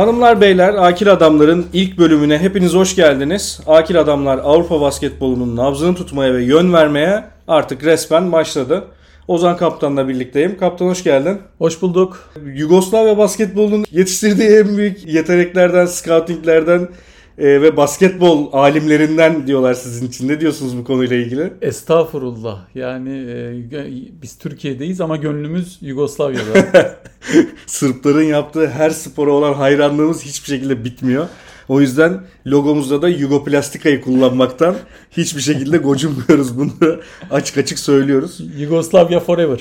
Hanımlar beyler Akil Adamlar'ın ilk bölümüne hepiniz hoş geldiniz. Akil Adamlar Avrupa basketbolunun nabzını tutmaya ve yön vermeye artık resmen başladı. Ozan Kaptan'la birlikteyim. Kaptan hoş geldin. Hoş bulduk. Yugoslavya basketbolunun yetiştirdiği en büyük yeteneklerden, scoutinglerden e, ve basketbol alimlerinden diyorlar sizin için. Ne diyorsunuz bu konuyla ilgili? Estağfurullah. Yani e, biz Türkiye'deyiz ama gönlümüz Yugoslavya'da. Sırpların yaptığı her spora olan hayranlığımız hiçbir şekilde bitmiyor. O yüzden logomuzda da Yugoplastika'yı kullanmaktan hiçbir şekilde gocunmuyoruz. Bunu açık açık söylüyoruz. Yugoslavya forever.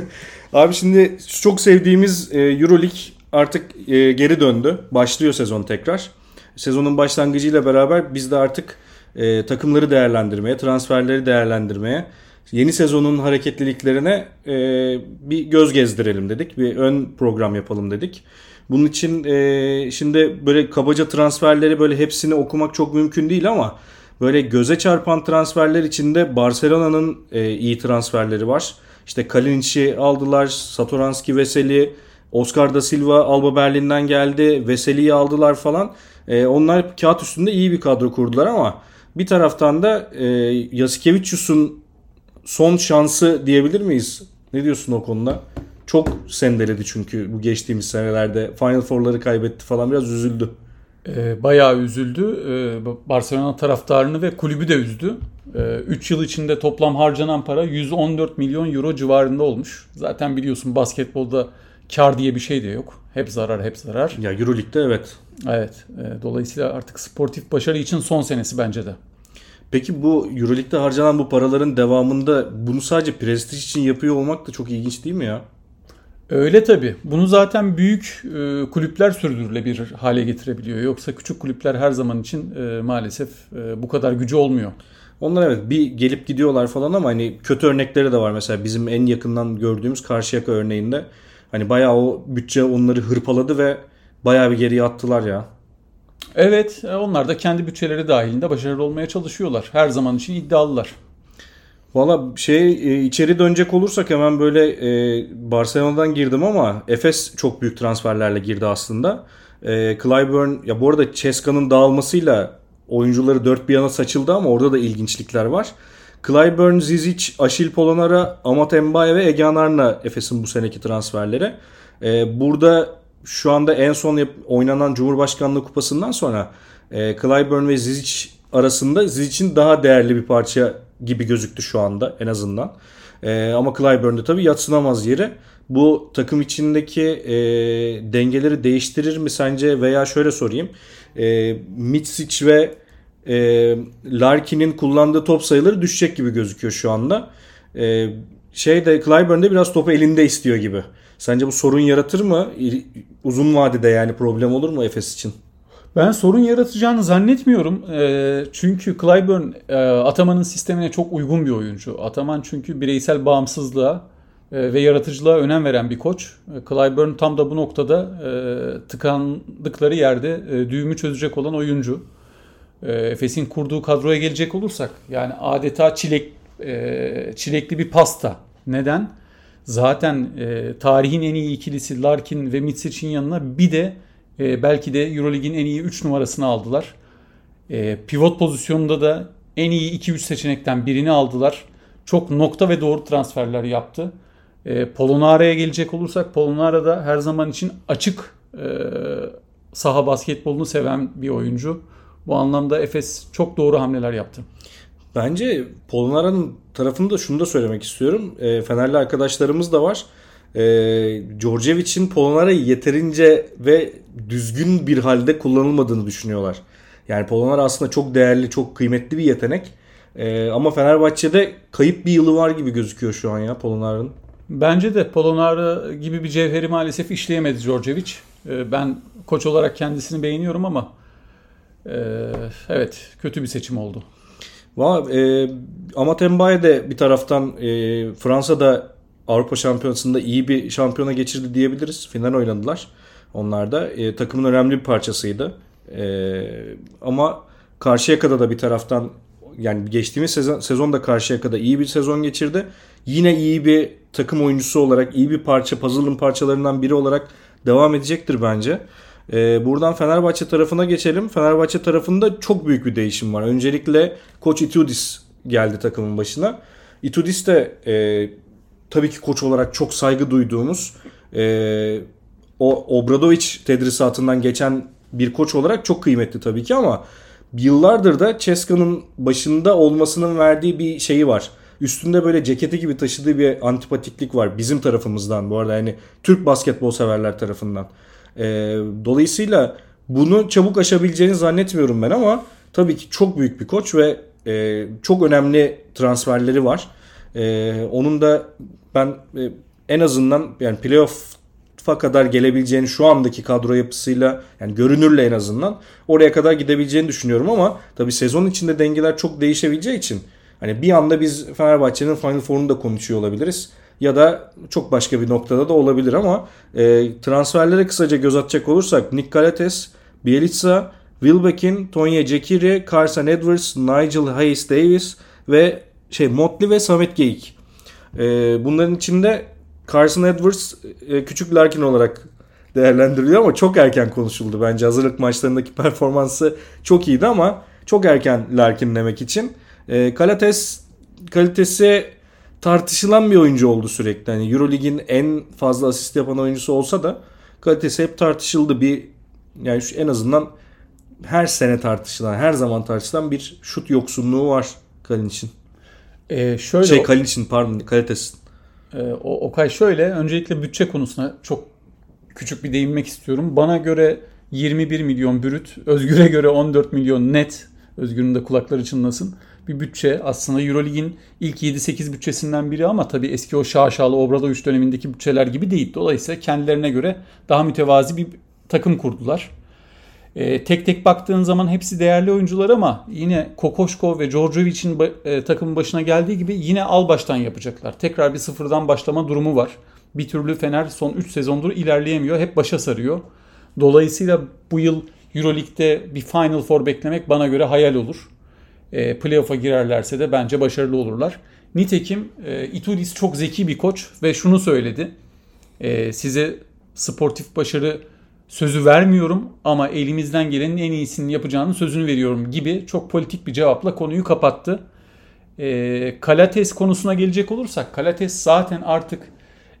Abi şimdi çok sevdiğimiz e, Euroleague artık e, geri döndü. Başlıyor sezon tekrar. Sezonun başlangıcıyla beraber biz de artık e, takımları değerlendirmeye, transferleri değerlendirmeye, yeni sezonun hareketliliklerine e, bir göz gezdirelim dedik. Bir ön program yapalım dedik. Bunun için e, şimdi böyle kabaca transferleri böyle hepsini okumak çok mümkün değil ama böyle göze çarpan transferler içinde Barcelona'nın e, iyi transferleri var. İşte Kalinic'i aldılar, Satoranski, Veseli, Oscar da Silva Alba Berlin'den geldi, Veseli'yi aldılar falan. E, onlar kağıt üstünde iyi bir kadro kurdular ama bir taraftan da e, Yasikevicius'un son şansı diyebilir miyiz? Ne diyorsun o konuda? Çok sendeledi çünkü bu geçtiğimiz senelerde. Final Four'ları kaybetti falan biraz üzüldü. E, bayağı üzüldü. E, Barcelona taraftarını ve kulübü de üzdü. 3 e, yıl içinde toplam harcanan para 114 milyon euro civarında olmuş. Zaten biliyorsun basketbolda kar diye bir şey de yok. Hep zarar, hep zarar. Ya Euroleague'de evet. Evet. E, dolayısıyla artık sportif başarı için son senesi bence de. Peki bu Euroleague'de harcanan bu paraların devamında bunu sadece prestij için yapıyor olmak da çok ilginç değil mi ya? Öyle tabii. Bunu zaten büyük e, kulüpler sürdürülebilir hale getirebiliyor. Yoksa küçük kulüpler her zaman için e, maalesef e, bu kadar gücü olmuyor. Onlar evet bir gelip gidiyorlar falan ama hani kötü örnekleri de var. Mesela bizim en yakından gördüğümüz Karşıyaka örneğinde hani bayağı o bütçe onları hırpaladı ve bayağı bir geriye attılar ya. Evet onlar da kendi bütçeleri dahilinde başarılı olmaya çalışıyorlar. Her zaman için iddialılar. Valla şey e, içeri dönecek olursak hemen böyle e, Barcelona'dan girdim ama Efes çok büyük transferlerle girdi aslında. E, Clyburn ya bu arada Ceska'nın dağılmasıyla oyuncuları dört bir yana saçıldı ama orada da ilginçlikler var. Clyburn, Zizic, Aşil Polonara, Amat Mbaye ve Egean Arna Efes'in bu seneki transferleri. E, burada şu anda en son yap- oynanan Cumhurbaşkanlığı Kupası'ndan sonra e, Clyburn ve Zizic arasında Zizic'in daha değerli bir parça gibi gözüktü şu anda en azından. E, ama Clyburn'da tabii yatsınamaz yeri. Bu takım içindeki e, dengeleri değiştirir mi sence veya şöyle sorayım. E, Mitsic ve e, Larkin'in kullandığı top sayıları düşecek gibi gözüküyor şu anda. E, şeyde Clyburn'de biraz topu elinde istiyor gibi. Sence bu sorun yaratır mı? Uzun vadede yani problem olur mu Efes için? Ben sorun yaratacağını zannetmiyorum. E, çünkü Clyburn e, Ataman'ın sistemine çok uygun bir oyuncu. Ataman çünkü bireysel bağımsızlığa e, ve yaratıcılığa önem veren bir koç. Clyburn tam da bu noktada tıkandıkları yerde düğümü çözecek olan oyuncu. Efes'in kurduğu kadroya gelecek olursak yani adeta çilek çilekli bir pasta. Neden? Zaten tarihin en iyi ikilisi Larkin ve Mitsic'in yanına bir de e, belki de Eurolig'in en iyi 3 numarasını aldılar. E, pivot pozisyonunda da en iyi 2-3 seçenekten birini aldılar. Çok nokta ve doğru transferler yaptı. E, Polonara'ya gelecek olursak Polonara da her zaman için açık e, saha basketbolunu seven bir oyuncu. Bu anlamda Efes çok doğru hamleler yaptı. Bence Polonara'nın tarafında şunu da söylemek istiyorum. E, Fenerli arkadaşlarımız da var e, Djordjevic'in Polonara'yı yeterince ve düzgün bir halde kullanılmadığını düşünüyorlar. Yani Polonara aslında çok değerli, çok kıymetli bir yetenek. E, ama Fenerbahçe'de kayıp bir yılı var gibi gözüküyor şu an ya Polonara'nın. Bence de Polonara gibi bir cevheri maalesef işleyemedi Djordjevic. E, ben koç olarak kendisini beğeniyorum ama evet kötü bir seçim oldu. Valla e, Amat Mbaye de bir taraftan e, Fransa'da Avrupa Şampiyonası'nda iyi bir şampiyona geçirdi diyebiliriz. Final oynadılar. Onlar da e, takımın önemli bir parçasıydı. E, ama Karşıyaka'da da bir taraftan yani geçtiğimiz sezon, sezonda Karşıyaka'da iyi bir sezon geçirdi. Yine iyi bir takım oyuncusu olarak, iyi bir parça, puzzle'ın parçalarından biri olarak devam edecektir bence. E, buradan Fenerbahçe tarafına geçelim. Fenerbahçe tarafında çok büyük bir değişim var. Öncelikle Koç Itudis geldi takımın başına. Itudis de e, tabii ki koç olarak çok saygı duyduğumuz e, o Obradoviç tedrisatından geçen bir koç olarak çok kıymetli tabii ki ama yıllardır da Ceska'nın başında olmasının verdiği bir şeyi var. Üstünde böyle ceketi gibi taşıdığı bir antipatiklik var bizim tarafımızdan bu arada yani Türk basketbol severler tarafından. E, dolayısıyla bunu çabuk aşabileceğini zannetmiyorum ben ama tabii ki çok büyük bir koç ve e, çok önemli transferleri var. E, onun da ben e, en azından yani playoff'a kadar gelebileceğini şu andaki kadro yapısıyla yani görünürle en azından oraya kadar gidebileceğini düşünüyorum ama tabii sezon içinde dengeler çok değişebileceği için hani bir anda biz Fenerbahçe'nin Final Four'unu da konuşuyor olabiliriz ya da çok başka bir noktada da olabilir ama e, transferlere kısaca göz atacak olursak Nick Galates, Bielitsa, Wilbekin, Tonya Cekiri, Carson Edwards, Nigel Hayes Davis ve şey Motley ve Samet Geyik. E, bunların içinde Carson Edwards e, küçük Larkin olarak değerlendiriliyor ama çok erken konuşuldu bence. Hazırlık maçlarındaki performansı çok iyiydi ama çok erken Larkin demek için. E, Kalates kalitesi tartışılan bir oyuncu oldu sürekli. Hani EuroLeague'in en fazla asist yapan oyuncusu olsa da kalitesi hep tartışıldı. Bir yani şu en azından her sene tartışılan, her zaman tartışılan bir şut yoksunluğu var Kalin için. Ee, şöyle şey Kalin için pardon kalitesi. E, o Okay şöyle öncelikle bütçe konusuna çok küçük bir değinmek istiyorum. Bana göre 21 milyon brüt, Özgür'e göre 14 milyon net. Özgür'ün de kulakları çınlasın. Bir bütçe aslında Eurolig'in ilk 7-8 bütçesinden biri ama tabii eski o şaşalı Obradoviç dönemindeki bütçeler gibi değil. Dolayısıyla kendilerine göre daha mütevazi bir takım kurdular. E, tek tek baktığın zaman hepsi değerli oyuncular ama yine Kokoşko ve Djordjevic'in e, takımın başına geldiği gibi yine al baştan yapacaklar. Tekrar bir sıfırdan başlama durumu var. Bir türlü Fener son 3 sezondur ilerleyemiyor. Hep başa sarıyor. Dolayısıyla bu yıl Euroleague'de bir Final Four beklemek bana göre hayal olur. E, playoff'a girerlerse de bence başarılı olurlar. Nitekim e, Itudis çok zeki bir koç ve şunu söyledi. E, size sportif başarı sözü vermiyorum ama elimizden gelenin en iyisini yapacağını sözünü veriyorum gibi çok politik bir cevapla konuyu kapattı. E, Kalates konusuna gelecek olursak Kalates zaten artık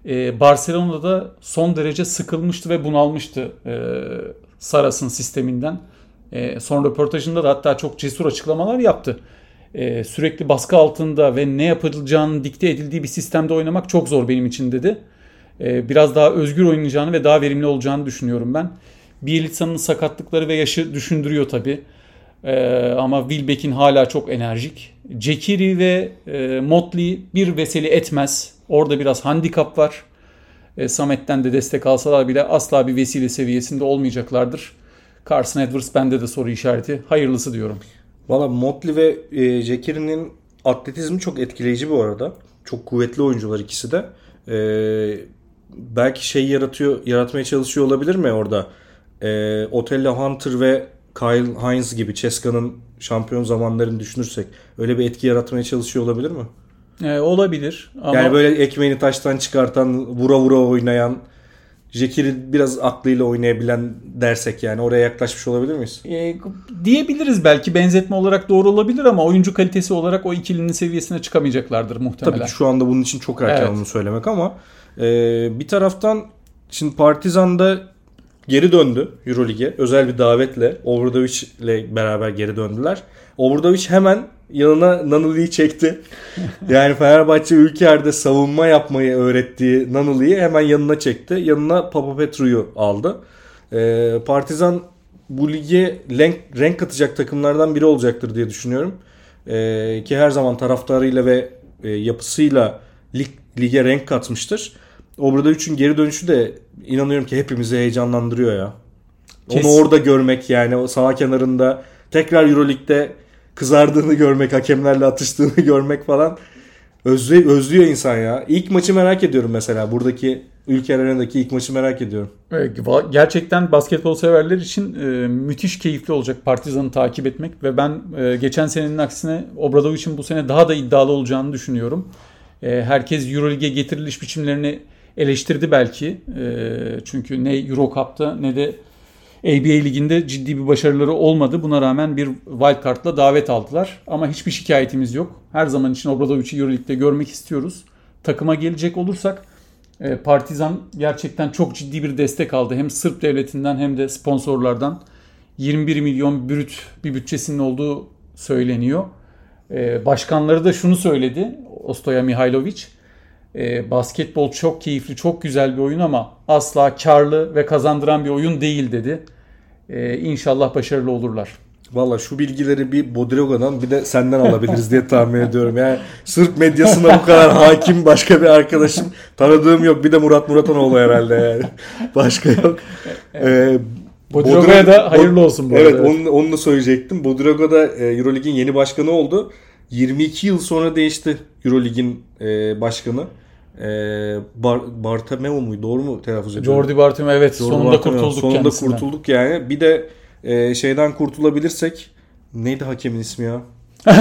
e, Barcelona'da son derece sıkılmıştı ve bunalmıştı e, Saras'ın sisteminden. E, son röportajında da hatta çok cesur açıklamalar yaptı. E, sürekli baskı altında ve ne yapılacağını dikte edildiği bir sistemde oynamak çok zor benim için dedi. E, biraz daha özgür oynayacağını ve daha verimli olacağını düşünüyorum ben. Bielitsa'nın sakatlıkları ve yaşı düşündürüyor tabii. Ee, ama Wilbeck'in hala çok enerjik. Cekiri ve e, Motley bir veseli etmez. Orada biraz handikap var. E, Samet'ten de destek alsalar bile asla bir vesile seviyesinde olmayacaklardır. Carson Edwards bende de soru işareti. Hayırlısı diyorum. Valla Motley ve e, atletizmi çok etkileyici bu arada. Çok kuvvetli oyuncular ikisi de. E, belki şey yaratıyor, yaratmaya çalışıyor olabilir mi orada? E, Otello Hunter ve Kyle Hines gibi Ceska'nın şampiyon zamanlarını düşünürsek öyle bir etki yaratmaya çalışıyor olabilir mi? E, olabilir. Ama... Yani böyle ekmeğini taştan çıkartan, vura vura oynayan, Jekir'i biraz aklıyla oynayabilen dersek yani oraya yaklaşmış olabilir miyiz? E, diyebiliriz belki benzetme olarak doğru olabilir ama oyuncu kalitesi olarak o ikilinin seviyesine çıkamayacaklardır muhtemelen. Tabii ki şu anda bunun için çok erken evet. onu söylemek ama e, bir taraftan şimdi Partizan'da geri döndü Eurolig'e. Özel bir davetle Obradovic ile beraber geri döndüler. Obradovic hemen yanına Nanılı'yı çekti. Yani Fenerbahçe ülkerde savunma yapmayı öğrettiği Nanılı'yı hemen yanına çekti. Yanına Papa Petru'yu aldı. Ee, Partizan bu lige renk, renk katacak takımlardan biri olacaktır diye düşünüyorum. Ee, ki her zaman taraftarıyla ve e, yapısıyla lig, lige renk katmıştır. Obradovic'in geri dönüşü de inanıyorum ki hepimizi heyecanlandırıyor ya. Kesin. Onu orada görmek yani o sağ kenarında tekrar Euroleague'de kızardığını görmek, hakemlerle atıştığını görmek falan özlü, özlüyor insan ya. İlk maçı merak ediyorum mesela. Buradaki ülke arenadaki ilk maçı merak ediyorum. gerçekten basketbol severler için e, müthiş keyifli olacak Partizan'ı takip etmek ve ben e, geçen senenin aksine Obradovic'in bu sene daha da iddialı olacağını düşünüyorum. E, herkes EuroLeague'e getiriliş biçimlerini eleştirdi belki. E, çünkü ne Euro Cup'ta ne de ABA liginde ciddi bir başarıları olmadı. Buna rağmen bir wild card'la davet aldılar. Ama hiçbir şikayetimiz yok. Her zaman için Obradovic'i Euroleague'de görmek istiyoruz. Takıma gelecek olursak e, Partizan gerçekten çok ciddi bir destek aldı. Hem Sırp devletinden hem de sponsorlardan. 21 milyon brüt bir bütçesinin olduğu söyleniyor. E, başkanları da şunu söyledi. Ostoya Mihailovic. E, basketbol çok keyifli, çok güzel bir oyun ama asla karlı ve kazandıran bir oyun değil dedi. İnşallah başarılı olurlar. Valla şu bilgileri bir Bodroga'dan bir de senden alabiliriz diye tahmin ediyorum. Yani Sırp medyasına bu kadar hakim başka bir arkadaşım tanıdığım yok. Bir de Murat Muratanoğlu herhalde yani. Başka yok. Ee, Bodroga'ya da hayırlı olsun bu evet, arada. Onu, onu da söyleyecektim. Bodroga'da e, Eurolig'in yeni başkanı oldu. 22 yıl sonra değişti Eurolig'in e, başkanı. E, Bar Bartomeu muydu? Doğru mu telaffuz ediyorum? Jordi Bartomeu evet. Jordi sonunda Bartomeu. kurtulduk sonunda kendisinden. Kurtulduk yani. Bir de e, şeyden kurtulabilirsek neydi hakemin ismi ya?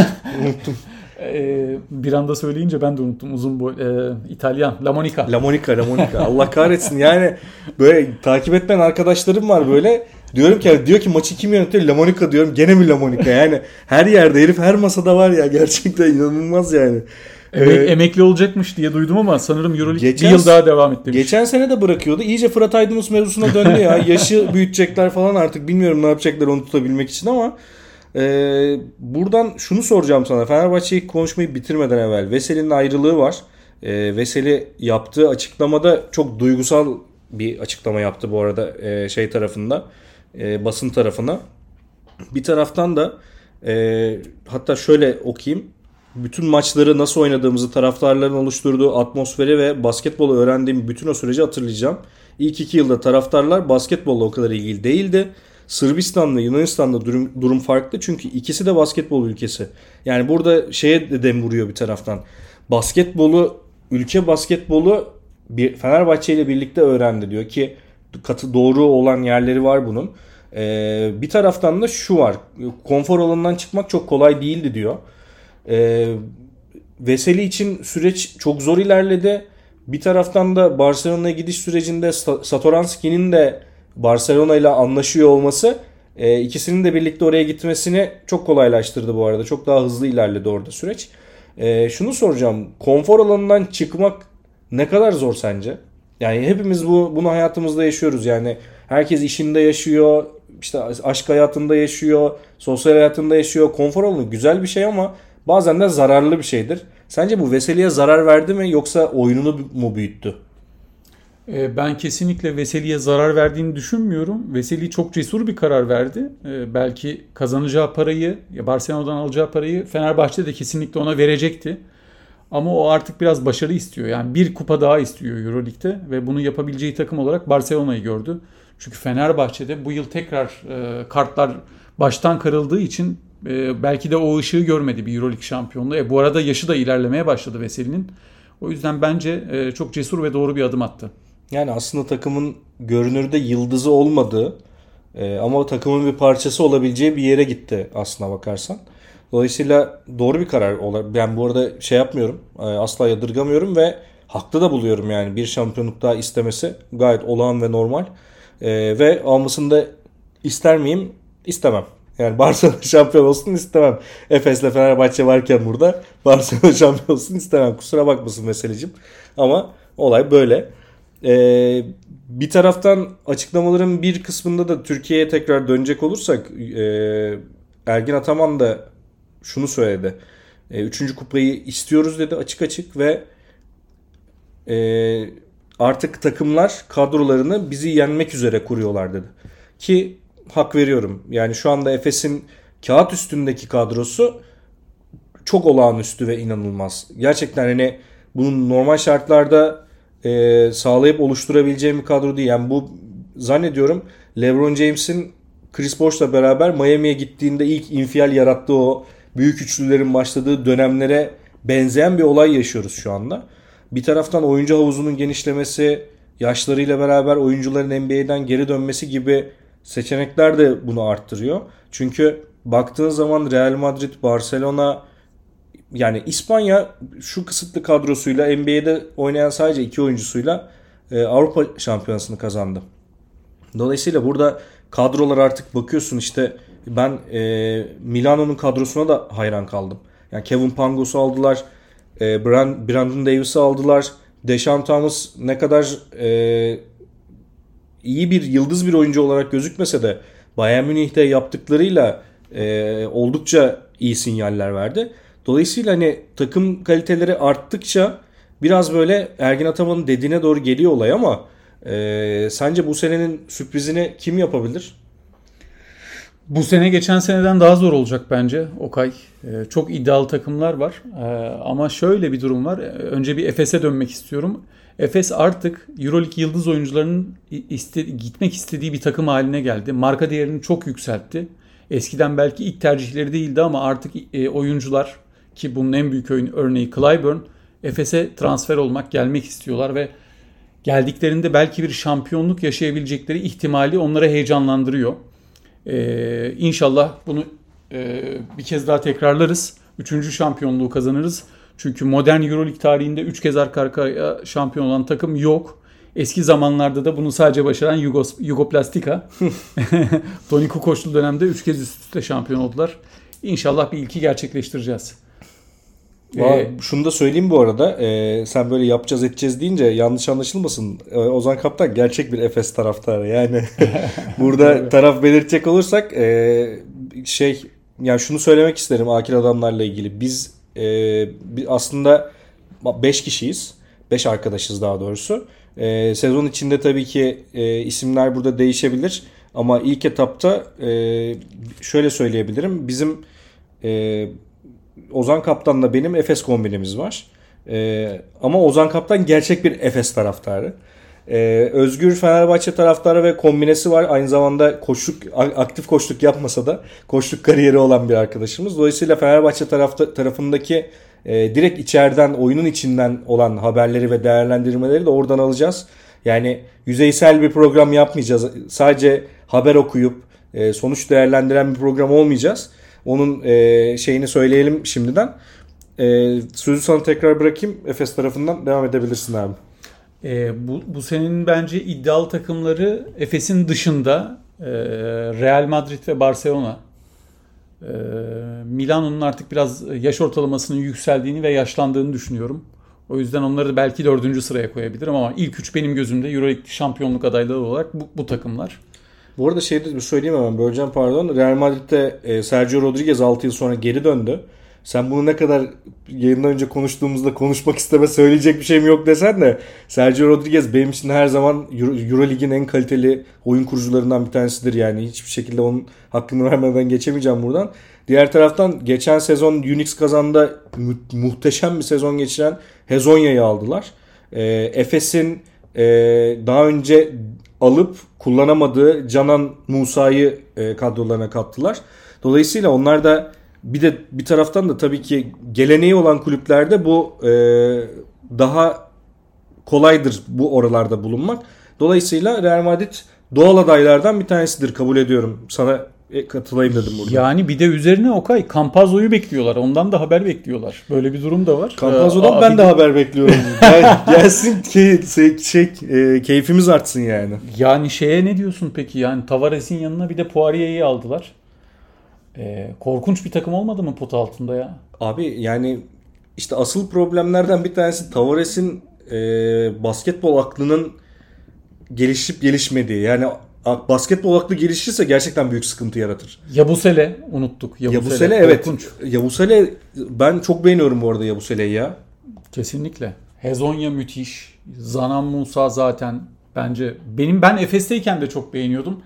Unuttum. Ee, bir anda söyleyince ben de unuttum uzun boy e, İtalyan La Monica. La Monica, La Monica. Allah kahretsin. Yani böyle takip etmeyen arkadaşlarım var böyle. Diyorum ki diyor ki maçı kim yönetiyor? La Monica diyorum. Gene mi La Monica? Yani her yerde herif her masada var ya. Gerçekten inanılmaz yani. Emek, ee, emekli olacakmış diye duydum ama sanırım Euroleague geçen, bir yıl daha devam etti. Geçen sene de bırakıyordu. İyice Fırat Aydınus mevzusuna döndü ya. Yaşı büyütecekler falan artık bilmiyorum ne yapacaklar onu tutabilmek için ama e, buradan şunu soracağım sana. Fenerbahçe'yi konuşmayı bitirmeden evvel Veseli'nin ayrılığı var. E, Veseli yaptığı açıklamada çok duygusal bir açıklama yaptı bu arada e, şey tarafında e, basın tarafına. Bir taraftan da e, hatta şöyle okuyayım bütün maçları nasıl oynadığımızı, taraftarların oluşturduğu atmosferi ve basketbolu öğrendiğim bütün o süreci hatırlayacağım. İlk iki yılda taraftarlar basketbolla o kadar ilgili değildi. Sırbistan'la Yunanistan'da durum, durum farklı çünkü ikisi de basketbol ülkesi. Yani burada şeye de dem vuruyor bir taraftan. Basketbolu, ülke basketbolu bir Fenerbahçe ile birlikte öğrendi diyor ki katı doğru olan yerleri var bunun. Ee, bir taraftan da şu var. Konfor alanından çıkmak çok kolay değildi diyor. E, Veseli için süreç çok zor ilerledi. Bir taraftan da Barcelona'ya gidiş sürecinde Satoranski'nin de Barcelona ile anlaşıyor olması e, ikisinin de birlikte oraya gitmesini çok kolaylaştırdı bu arada. Çok daha hızlı ilerledi orada süreç. E, şunu soracağım. Konfor alanından çıkmak ne kadar zor sence? Yani hepimiz bu bunu hayatımızda yaşıyoruz. Yani herkes işinde yaşıyor, işte aşk hayatında yaşıyor, sosyal hayatında yaşıyor. Konfor alanı güzel bir şey ama bazen de zararlı bir şeydir. Sence bu Veseli'ye zarar verdi mi yoksa oyununu mu büyüttü? Ee, ben kesinlikle Veseli'ye zarar verdiğini düşünmüyorum. Veseli çok cesur bir karar verdi. Ee, belki kazanacağı parayı, Barcelona'dan alacağı parayı Fenerbahçe de kesinlikle ona verecekti. Ama o artık biraz başarı istiyor. Yani bir kupa daha istiyor Euroleague'de ve bunu yapabileceği takım olarak Barcelona'yı gördü. Çünkü Fenerbahçe'de bu yıl tekrar e, kartlar baştan kırıldığı için e, belki de o ışığı görmedi bir Euroleague şampiyonluğu. E, bu arada yaşı da ilerlemeye başladı Veseli'nin. O yüzden bence e, çok cesur ve doğru bir adım attı. Yani aslında takımın görünürde yıldızı olmadığı e, ama takımın bir parçası olabileceği bir yere gitti aslına bakarsan. Dolayısıyla doğru bir karar. Ben bu arada şey yapmıyorum. E, asla yadırgamıyorum ve haklı da buluyorum yani bir şampiyonluk daha istemesi gayet olağan ve normal. E, ve almasını da ister miyim? İstemem. Yani Barcelona şampiyon olsun istemem. Efes'le Fenerbahçe varken burada Barcelona şampiyon olsun istemem. Kusura bakmasın meselecim. Ama olay böyle. Ee, bir taraftan açıklamaların bir kısmında da Türkiye'ye tekrar dönecek olursak e, Ergin Ataman da şunu söyledi. E, üçüncü kupayı istiyoruz dedi açık açık ve e, artık takımlar kadrolarını bizi yenmek üzere kuruyorlar dedi. Ki hak veriyorum. Yani şu anda Efes'in kağıt üstündeki kadrosu çok olağanüstü ve inanılmaz. Gerçekten hani bunun normal şartlarda e, sağlayıp oluşturabileceğim bir kadro değil. Yani bu zannediyorum LeBron James'in Chris Bosh'la beraber Miami'ye gittiğinde ilk infial yarattığı o büyük üçlülerin başladığı dönemlere benzeyen bir olay yaşıyoruz şu anda. Bir taraftan oyuncu havuzunun genişlemesi, yaşlarıyla beraber oyuncuların NBA'den geri dönmesi gibi seçenekler de bunu arttırıyor. Çünkü baktığın zaman Real Madrid, Barcelona yani İspanya şu kısıtlı kadrosuyla NBA'de oynayan sadece iki oyuncusuyla e, Avrupa Şampiyonası'nı kazandı. Dolayısıyla burada kadrolar artık bakıyorsun işte ben e, Milano'nun kadrosuna da hayran kaldım. Yani Kevin Pangos'u aldılar. E, Brandon Davis'i aldılar. Deşan Thomas ne kadar e, iyi bir yıldız bir oyuncu olarak gözükmese de Bayern Münih'te yaptıklarıyla e, oldukça iyi sinyaller verdi. Dolayısıyla hani takım kaliteleri arttıkça biraz böyle Ergin Ataman'ın dediğine doğru geliyor olay ama e, sence bu senenin sürprizini kim yapabilir? Bu sene geçen seneden daha zor olacak bence Okay. Ee, çok iddialı takımlar var. Ee, ama şöyle bir durum var. Ee, önce bir Efes'e dönmek istiyorum. Efes artık Euroleague yıldız oyuncularının iste, gitmek istediği bir takım haline geldi. Marka değerini çok yükseltti. Eskiden belki ilk tercihleri değildi ama artık e, oyuncular ki bunun en büyük örneği Clyburn Efes'e transfer olmak, gelmek istiyorlar ve geldiklerinde belki bir şampiyonluk yaşayabilecekleri ihtimali onlara heyecanlandırıyor. Ee, inşallah bunu e, bir kez daha tekrarlarız. Üçüncü şampiyonluğu kazanırız. Çünkü modern Euroleague tarihinde üç kez arka arkaya şampiyon olan takım yok. Eski zamanlarda da bunu sadece başaran Yugos, Yugoplastika. Toni Kukoçlu dönemde üç kez üst üste şampiyon oldular. İnşallah bir ilki gerçekleştireceğiz. Ee, şunu da söyleyeyim bu arada. E, sen böyle yapacağız edeceğiz deyince yanlış anlaşılmasın. E, Ozan Kaptan gerçek bir Efes taraftarı. Yani burada taraf belirtecek olursak e, şey yani şunu söylemek isterim akil adamlarla ilgili. Biz e, aslında 5 kişiyiz. 5 arkadaşız daha doğrusu. E, sezon içinde tabii ki e, isimler burada değişebilir. Ama ilk etapta e, şöyle söyleyebilirim. Bizim e, Ozan Kaptan'la benim Efes kombinimiz var. Ee, ama Ozan Kaptan gerçek bir Efes taraftarı. Ee, Özgür Fenerbahçe taraftarı ve kombinesi var. Aynı zamanda koşluk aktif koşluk yapmasa da koşluk kariyeri olan bir arkadaşımız. Dolayısıyla Fenerbahçe tarafta, tarafındaki e, direkt içeriden oyunun içinden olan haberleri ve değerlendirmeleri de oradan alacağız. Yani yüzeysel bir program yapmayacağız. Sadece haber okuyup e, sonuç değerlendiren bir program olmayacağız. Onun e, şeyini söyleyelim şimdiden. E, sözü sana tekrar bırakayım. Efes tarafından devam edebilirsin abi. E, bu, bu senin bence iddialı takımları Efes'in dışında e, Real Madrid ve Barcelona. E, Milano'nun artık biraz yaş ortalamasının yükseldiğini ve yaşlandığını düşünüyorum. O yüzden onları da belki dördüncü sıraya koyabilirim ama ilk üç benim gözümde Euroleague şampiyonluk adayları olarak bu, bu takımlar. Bu arada şey de söyleyeyim hemen böleceğim pardon. Real Madrid'de e, Sergio Rodriguez 6 yıl sonra geri döndü. Sen bunu ne kadar yayından önce konuştuğumuzda konuşmak isteme söyleyecek bir şeyim yok desen de Sergio Rodriguez benim için her zaman Euro, en kaliteli oyun kurucularından bir tanesidir yani. Hiçbir şekilde onun hakkını vermeden geçemeyeceğim buradan. Diğer taraftan geçen sezon Unix kazanda mu- muhteşem bir sezon geçiren Hezonya'yı aldılar. E, Efes'in e, daha önce alıp kullanamadığı Canan Musa'yı e, kadrolarına kattılar. Dolayısıyla onlar da bir de bir taraftan da tabii ki geleneği olan kulüplerde bu e, daha kolaydır bu oralarda bulunmak. Dolayısıyla Real Madrid doğal adaylardan bir tanesidir kabul ediyorum. Sana e, katılayım dedim burada. Yani bir de üzerine Okay Campazzo'yu bekliyorlar. Ondan da haber bekliyorlar. Böyle bir durum da var. Campazzo'dan ee, ben de haber bekliyorum. Gel, gelsin ki şey, şey e, keyfimiz artsın yani. Yani şeye ne diyorsun peki? Yani Tavares'in yanına bir de Poirier'i aldılar. Ee, korkunç bir takım olmadı mı pot altında ya? Abi yani işte asıl problemlerden bir tanesi Tavares'in e, basketbol aklının gelişip gelişmediği. Yani basketbol aklı gelişirse gerçekten büyük sıkıntı yaratır. Yabusele unuttuk. Yabusele, Yabusele evet. Korkunç. Yabusele ben çok beğeniyorum bu arada Yabusele'yi ya. Kesinlikle. Hezonya müthiş. Zanan Musa zaten bence benim ben Efes'teyken de çok beğeniyordum.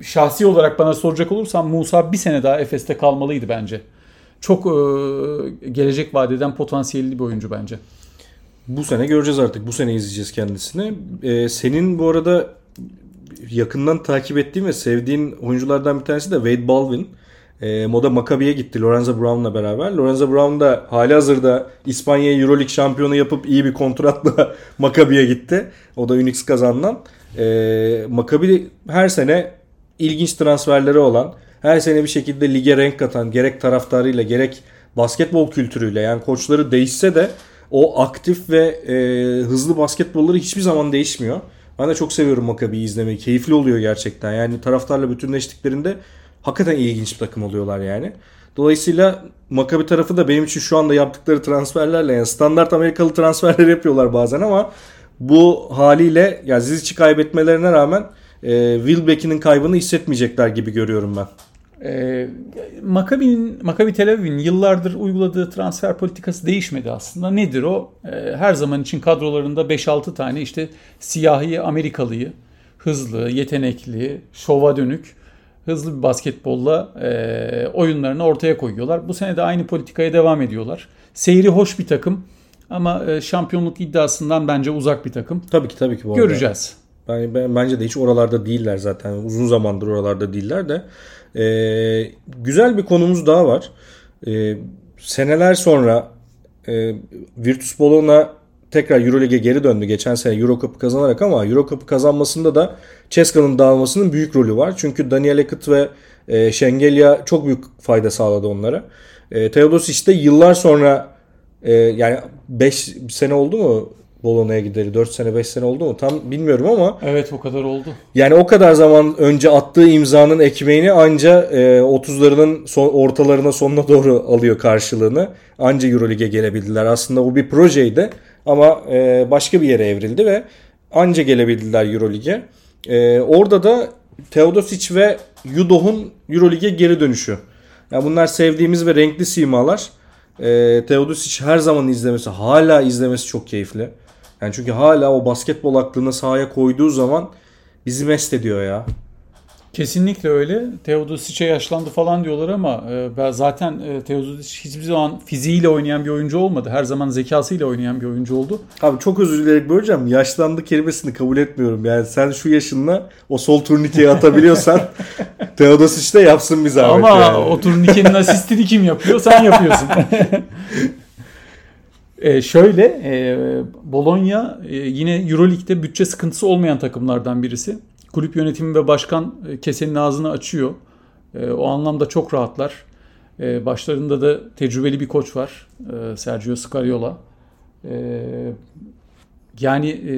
Şahsi olarak bana soracak olursam Musa bir sene daha Efes'te kalmalıydı bence. Çok e, gelecek vadeden potansiyelli bir oyuncu bence. Bu sene göreceğiz artık. Bu sene izleyeceğiz kendisini. Ee, senin bu arada yakından takip ettiğim ve sevdiğin oyunculardan bir tanesi de Wade Baldwin. E, Moda Maccabi'ye gitti Lorenzo Brown'la beraber. Lorenzo Brown da hali hazırda İspanya Euroleague şampiyonu yapıp iyi bir kontratla Maccabi'ye gitti. O da Unix kazandan. E, Maccabi her sene ilginç transferleri olan, her sene bir şekilde lige renk katan gerek taraftarıyla gerek basketbol kültürüyle yani koçları değişse de o aktif ve e, hızlı basketbolları hiçbir zaman değişmiyor. Ben de çok seviyorum Maccabi'yi izlemeyi. Keyifli oluyor gerçekten. Yani taraftarla bütünleştiklerinde hakikaten ilginç bir takım oluyorlar yani. Dolayısıyla Maccabi tarafı da benim için şu anda yaptıkları transferlerle yani standart Amerikalı transferler yapıyorlar bazen ama bu haliyle ya Zizic'i kaybetmelerine rağmen e, Wilbeck'in kaybını hissetmeyecekler gibi görüyorum ben. E, Maccabi'nin Maccabi Tel Aviv'in yıllardır uyguladığı transfer politikası değişmedi aslında. Nedir o? E, her zaman için kadrolarında 5-6 tane işte siyahi Amerikalıyı, hızlı, yetenekli, şova dönük, hızlı bir basketbolla e, oyunlarını ortaya koyuyorlar. Bu sene de aynı politikaya devam ediyorlar. Seyri hoş bir takım ama e, şampiyonluk iddiasından bence uzak bir takım. Tabii ki tabii ki. Bu Göreceğiz. Ben, ben, bence de hiç oralarda değiller zaten. Uzun zamandır oralarda değiller de. Ee, güzel bir konumuz daha var. Ee, seneler sonra e, Virtus Bologna tekrar Euroleague'e geri döndü geçen sene Euro Cup'ı kazanarak ama Euro Cup'ı kazanmasında da Ceska'nın dağılmasının büyük rolü var. Çünkü Daniel Ekut ve e, Şengelya çok büyük fayda sağladı onlara. E, Teodosic de yıllar sonra e, yani 5 sene oldu mu Bologna'ya gideri 4 sene 5 sene oldu mu tam bilmiyorum ama. Evet o kadar oldu. Yani o kadar zaman önce attığı imzanın ekmeğini anca e, 30'larının son, ortalarına sonuna doğru alıyor karşılığını. Anca Euroleague'e gelebildiler. Aslında bu bir projeydi ama e, başka bir yere evrildi ve anca gelebildiler Euroleague'e. E, orada da Teodosic ve Yudoh'un Euroleague'e geri dönüşü. Yani bunlar sevdiğimiz ve renkli simalar. E, Teodosic her zaman izlemesi, hala izlemesi çok keyifli. Yani çünkü hala o basketbol aklını sahaya koyduğu zaman bizi mest ediyor ya. Kesinlikle öyle. Teodosic'e yaşlandı falan diyorlar ama e, ben zaten e, Teodosic hiçbir zaman fiziğiyle oynayan bir oyuncu olmadı. Her zaman zekasıyla oynayan bir oyuncu oldu. Abi çok özür dileyerek böleceğim. Yaşlandı kelimesini kabul etmiyorum. Yani sen şu yaşınla o sol turnikeyi atabiliyorsan Teodosic de yapsın zahmet. Ama yani. o turnikenin asistini kim yapıyor? Sen yapıyorsun. E, şöyle e, Bologna e, yine Euroleague'de bütçe sıkıntısı olmayan takımlardan birisi. Kulüp yönetimi ve başkan e, kesenin ağzını açıyor. E, o anlamda çok rahatlar. E, başlarında da tecrübeli bir koç var. E, Sergio Scariola. E, yani e,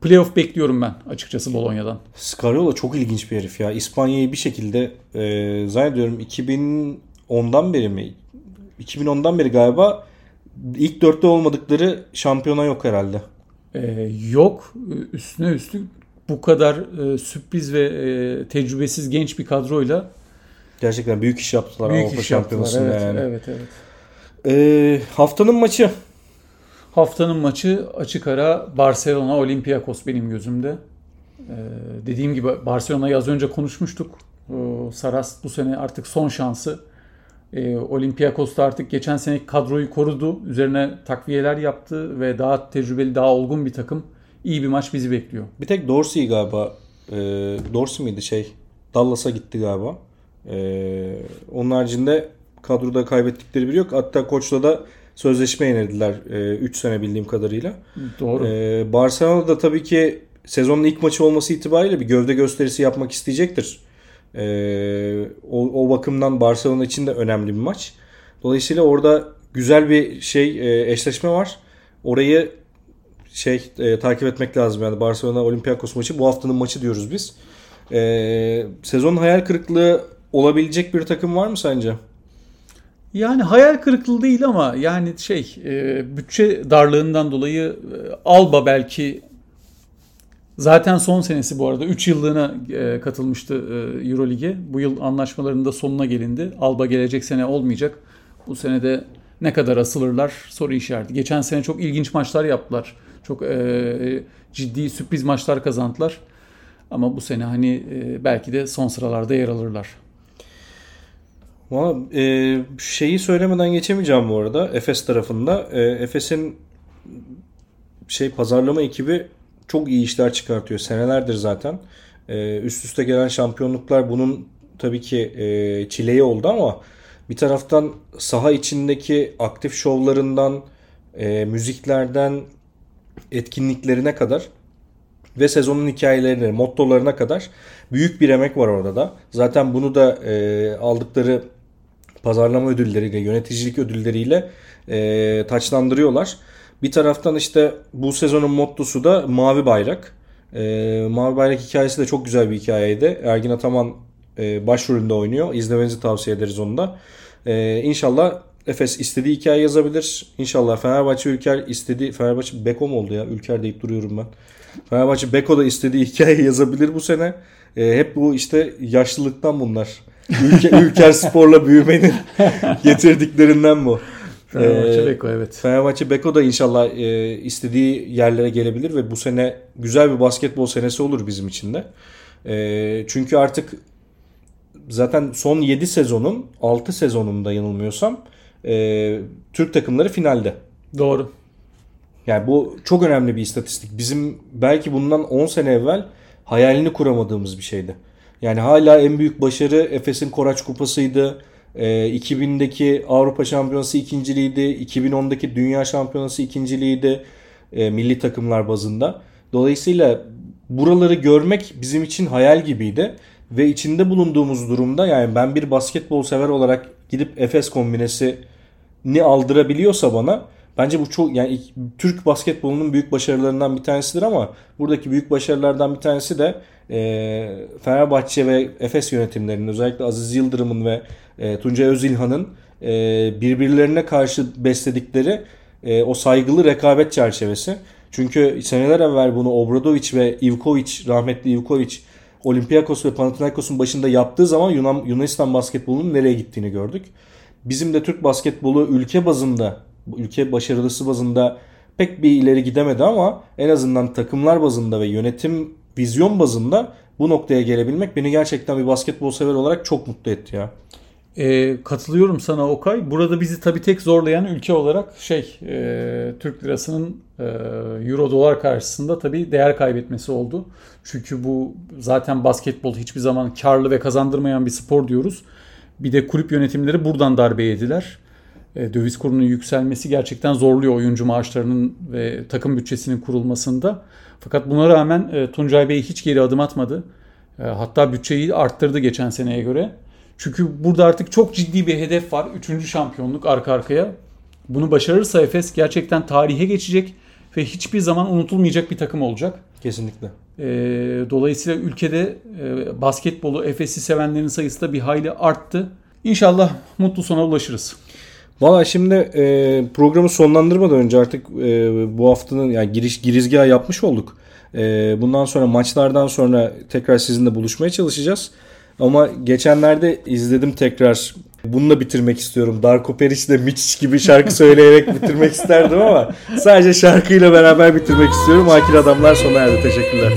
playoff bekliyorum ben açıkçası Bologna'dan. Scariola çok ilginç bir herif ya. İspanya'yı bir şekilde e, zannediyorum 2010'dan beri mi? 2010'dan beri galiba ilk dörtte olmadıkları şampiyona yok herhalde. Ee, yok. Üstüne üstlük bu kadar e, sürpriz ve e, tecrübesiz genç bir kadroyla gerçekten büyük iş yaptılar büyük Avrupa iş Şampiyonası'nda evet, yani. Evet, evet. Ee, haftanın maçı. Haftanın maçı açık ara Barcelona Olympiakos benim gözümde. Ee, dediğim gibi Barcelona'yı az önce konuşmuştuk. Ee, Saras bu sene artık son şansı. Ee, Olympiakos da artık geçen sene kadroyu korudu. Üzerine takviyeler yaptı ve daha tecrübeli, daha olgun bir takım iyi bir maç bizi bekliyor. Bir tek Dorsey galiba. E, Dorsey miydi şey? Dallas'a gitti galiba. E, onun haricinde kadroda kaybettikleri biri yok. Hatta koçla da sözleşme yenildiler 3 e, sene bildiğim kadarıyla. Doğru. E, Barcelona'da tabii ki sezonun ilk maçı olması itibariyle bir gövde gösterisi yapmak isteyecektir. E, o, o bakımdan Barcelona için de önemli bir maç. Dolayısıyla orada güzel bir şey e, eşleşme var. Orayı şey e, takip etmek lazım yani Barcelona Olympiakos maçı bu haftanın maçı diyoruz biz. E, sezonun hayal kırıklığı olabilecek bir takım var mı sence? Yani hayal kırıklığı değil ama yani şey e, bütçe darlığından dolayı e, Alba belki zaten son senesi bu arada 3 yıllığına e, katılmıştı e, Eurolig'e. Bu yıl anlaşmalarında sonuna gelindi. Alba gelecek sene olmayacak. Bu sene de ne kadar asılırlar soru işareti. Geçen sene çok ilginç maçlar yaptılar. Çok e, ciddi sürpriz maçlar kazandılar. Ama bu sene hani e, belki de son sıralarda yer alırlar. Valla e, şeyi söylemeden geçemeyeceğim bu arada Efes tarafında. E, Efes'in şey pazarlama ekibi çok iyi işler çıkartıyor senelerdir zaten. E, üst üste gelen şampiyonluklar bunun tabii ki e, çileği oldu ama bir taraftan saha içindeki aktif şovlarından, e, müziklerden, etkinliklerine kadar ve sezonun hikayelerine, mottolarına kadar büyük bir emek var orada da. Zaten bunu da e, aldıkları pazarlama ödülleriyle, yöneticilik ödülleriyle e, taçlandırıyorlar. Bir taraftan işte bu sezonun mottosu da mavi bayrak. E, Mavi Bayrak hikayesi de çok güzel bir hikayeydi. Ergin Ataman e, başrolünde oynuyor. İzlemenizi tavsiye ederiz onu da. E, inşallah Efes istediği hikaye yazabilir. İnşallah Fenerbahçe Ülker istediği Fenerbahçe Beko mu oldu ya? Ülker deyip duruyorum ben. Fenerbahçe Beko da istediği hikaye yazabilir bu sene. E, hep bu işte yaşlılıktan bunlar. Ülke, Ülker Spor'la büyümenin getirdiklerinden bu. Fenerbahçe ee, Beko evet. Fenerbahçe Beko da inşallah e, istediği yerlere gelebilir ve bu sene güzel bir basketbol senesi olur bizim için de. E, çünkü artık zaten son 7 sezonun 6 sezonunda yanılmıyorsam e, Türk takımları finalde. Doğru. Yani bu çok önemli bir istatistik. Bizim belki bundan 10 sene evvel hayalini kuramadığımız bir şeydi. Yani hala en büyük başarı Efes'in Koraç Kupası'ydı. E, 2000'deki Avrupa Şampiyonası ikinciliğiydi. 2010'daki Dünya Şampiyonası ikinciliğiydi. E, milli takımlar bazında. Dolayısıyla buraları görmek bizim için hayal gibiydi. Ve içinde bulunduğumuz durumda yani ben bir basketbol sever olarak gidip Efes kombinesi ni aldırabiliyorsa bana bence bu çok yani Türk basketbolunun büyük başarılarından bir tanesidir ama buradaki büyük başarılardan bir tanesi de e, Fenerbahçe ve Efes yönetimlerinin özellikle Aziz Yıldırım'ın ve e, Tuncay Özilhan'ın e, birbirlerine karşı besledikleri e, o saygılı rekabet çerçevesi. Çünkü seneler evvel bunu Obradoviç ve Ivkoviç, rahmetli Ivkoviç Olympiakos ve Panathinaikos'un başında yaptığı zaman Yunan, Yunanistan basketbolunun nereye gittiğini gördük. Bizim de Türk basketbolu ülke bazında, ülke başarılısı bazında pek bir ileri gidemedi ama en azından takımlar bazında ve yönetim vizyon bazında bu noktaya gelebilmek beni gerçekten bir basketbol sever olarak çok mutlu etti ya. E, katılıyorum sana Okay. Burada bizi tabii tek zorlayan ülke olarak şey e, Türk lirasının e, euro dolar karşısında tabii değer kaybetmesi oldu. Çünkü bu zaten basketbol hiçbir zaman karlı ve kazandırmayan bir spor diyoruz. Bir de kulüp yönetimleri buradan darbe yediler. E, döviz kurunun yükselmesi gerçekten zorluyor oyuncu maaşlarının ve takım bütçesinin kurulmasında. Fakat buna rağmen e, Tuncay Bey hiç geri adım atmadı. E, hatta bütçeyi arttırdı geçen seneye göre. Çünkü burada artık çok ciddi bir hedef var. Üçüncü şampiyonluk arka arkaya. Bunu başarırsa Efes gerçekten tarihe geçecek ve hiçbir zaman unutulmayacak bir takım olacak. Kesinlikle. E, dolayısıyla ülkede e, basketbolu Efes'i sevenlerin sayısı da bir hayli arttı. İnşallah mutlu sona ulaşırız. Valla şimdi e, programı sonlandırmadan önce artık e, bu haftanın yani giriş girizgahı yapmış olduk. E, bundan sonra maçlardan sonra tekrar sizinle buluşmaya çalışacağız. Ama geçenlerde izledim tekrar. Bununla bitirmek istiyorum. Darko Peric de Miçic gibi şarkı söyleyerek bitirmek isterdim ama sadece şarkıyla beraber bitirmek istiyorum. Akil Adamlar sona erdi. Teşekkürler.